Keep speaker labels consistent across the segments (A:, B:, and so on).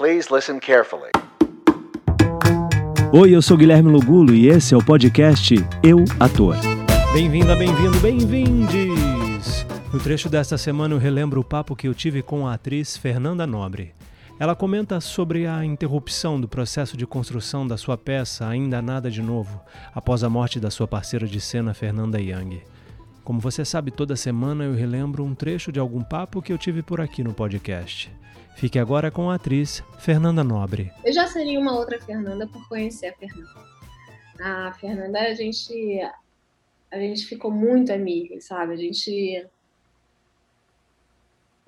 A: Please listen carefully.
B: Oi, eu sou Guilherme Lugulo e esse é o podcast Eu Ator.
C: Bem-vinda, bem-vindo, bem-vindes! No trecho desta semana eu relembro o papo que eu tive com a atriz Fernanda Nobre. Ela comenta sobre a interrupção do processo de construção da sua peça Ainda Nada de Novo, após a morte da sua parceira de cena Fernanda Young. Como você sabe, toda semana eu relembro um trecho de algum papo que eu tive por aqui no podcast. Fique agora com a atriz Fernanda Nobre.
D: Eu já seria uma outra Fernanda por conhecer a Fernanda. A Fernanda, a gente, a gente ficou muito amiga, sabe? A gente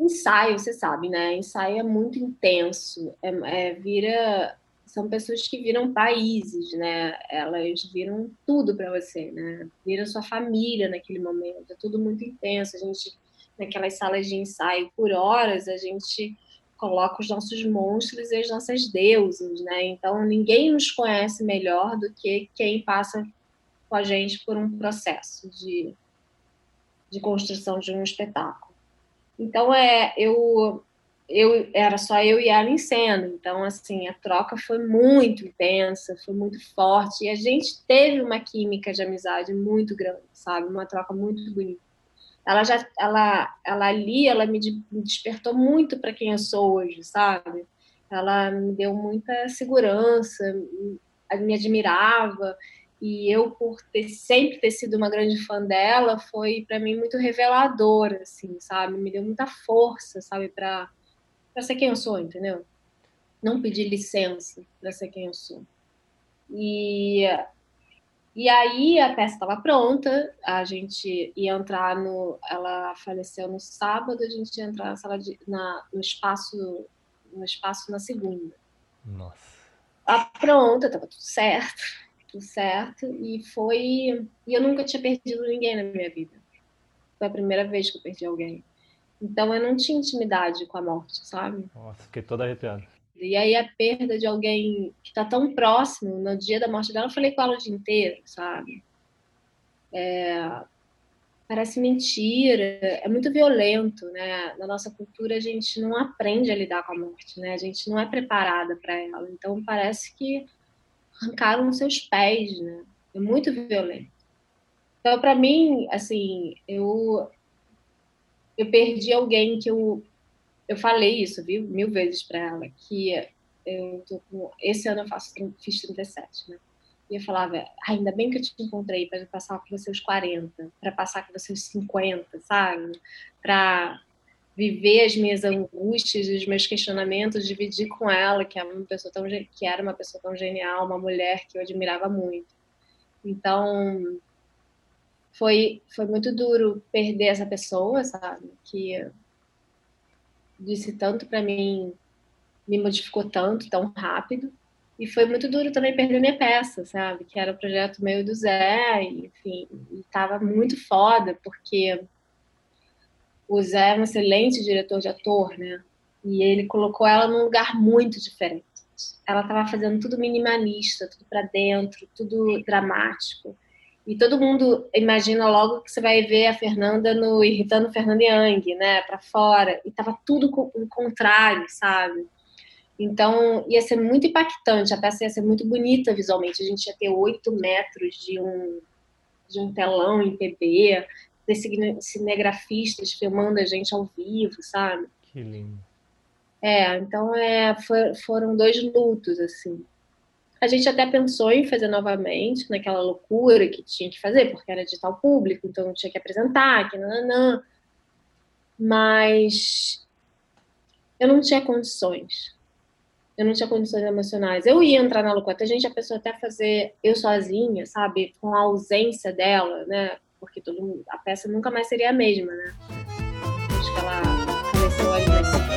D: ensaio, você sabe, né? Ensaio é muito intenso, é, é, vira são pessoas que viram países, né? Elas viram tudo para você, né? Viram sua família naquele momento, é tudo muito intenso. A gente naquelas salas de ensaio por horas, a gente coloca os nossos monstros e as nossas deusas, né? Então ninguém nos conhece melhor do que quem passa com a gente por um processo de, de construção de um espetáculo. Então é eu eu era só eu e ela em cena, então assim a troca foi muito intensa, foi muito forte. E a gente teve uma química de amizade muito grande, sabe? Uma troca muito bonita. Ela já ela ela ali ela me, me despertou muito para quem eu sou hoje sabe? Ela me deu muita segurança me admirava. E eu por ter sempre ter sido uma grande fã dela foi para mim muito revelador assim sabe? Me deu muita força sabe? Para para ser quem eu sou entendeu não pedir licença para ser quem eu sou e e aí a peça estava pronta, a gente ia entrar no. Ela faleceu no sábado, a gente ia entrar na sala de, na, no espaço no espaço na segunda.
C: Nossa.
D: Tá pronta, estava tudo certo, tudo certo. E foi. E eu nunca tinha perdido ninguém na minha vida. Foi a primeira vez que eu perdi alguém. Então eu não tinha intimidade com a morte, sabe?
C: Nossa, fiquei toda arrepiada.
D: E aí a perda de alguém que está tão próximo, no dia da morte dela, eu falei com ela o dia inteiro, sabe? É, parece mentira, é muito violento, né? Na nossa cultura a gente não aprende a lidar com a morte, né? A gente não é preparada para ela. Então parece que arrancaram seus pés, né? É muito violento. Então para mim, assim, eu eu perdi alguém que eu eu falei isso, viu, mil vezes para ela, que eu tô com, esse ano eu faço, fiz 37, né? E eu falava, ainda bem que eu te encontrei para passar com você os 40, para passar com você os 50, sabe? Para viver as minhas angústias, os meus questionamentos, dividir com ela, que é uma pessoa tão que era uma pessoa tão genial, uma mulher que eu admirava muito. Então, foi foi muito duro perder essa pessoa, sabe? Que disse tanto para mim, me modificou tanto, tão rápido. E foi muito duro também perder minha peça, sabe? Que era o projeto meu e do Zé, e, enfim, estava muito foda, porque o Zé é um excelente diretor de ator, né? E ele colocou ela num lugar muito diferente. Ela estava fazendo tudo minimalista, tudo para dentro, tudo dramático. E todo mundo imagina logo que você vai ver a Fernanda no irritando Fernanda Young, né, para fora. E tava tudo o contrário, sabe? Então ia ser muito impactante. A peça ia ser muito bonita visualmente. A gente ia ter oito metros de um de um telão em PB, ter cinegrafistas filmando a gente ao vivo, sabe?
C: Que lindo.
D: É, então é, foi, foram dois lutos assim. A gente até pensou em fazer novamente, naquela loucura que tinha que fazer, porque era digital público, então tinha que apresentar, que não, Mas eu não tinha condições. Eu não tinha condições emocionais. Eu ia entrar na loucura. A gente, a pessoa até fazer eu sozinha, sabe? Com a ausência dela, né? Porque todo mundo, a peça nunca mais seria a mesma, né? Acho que ela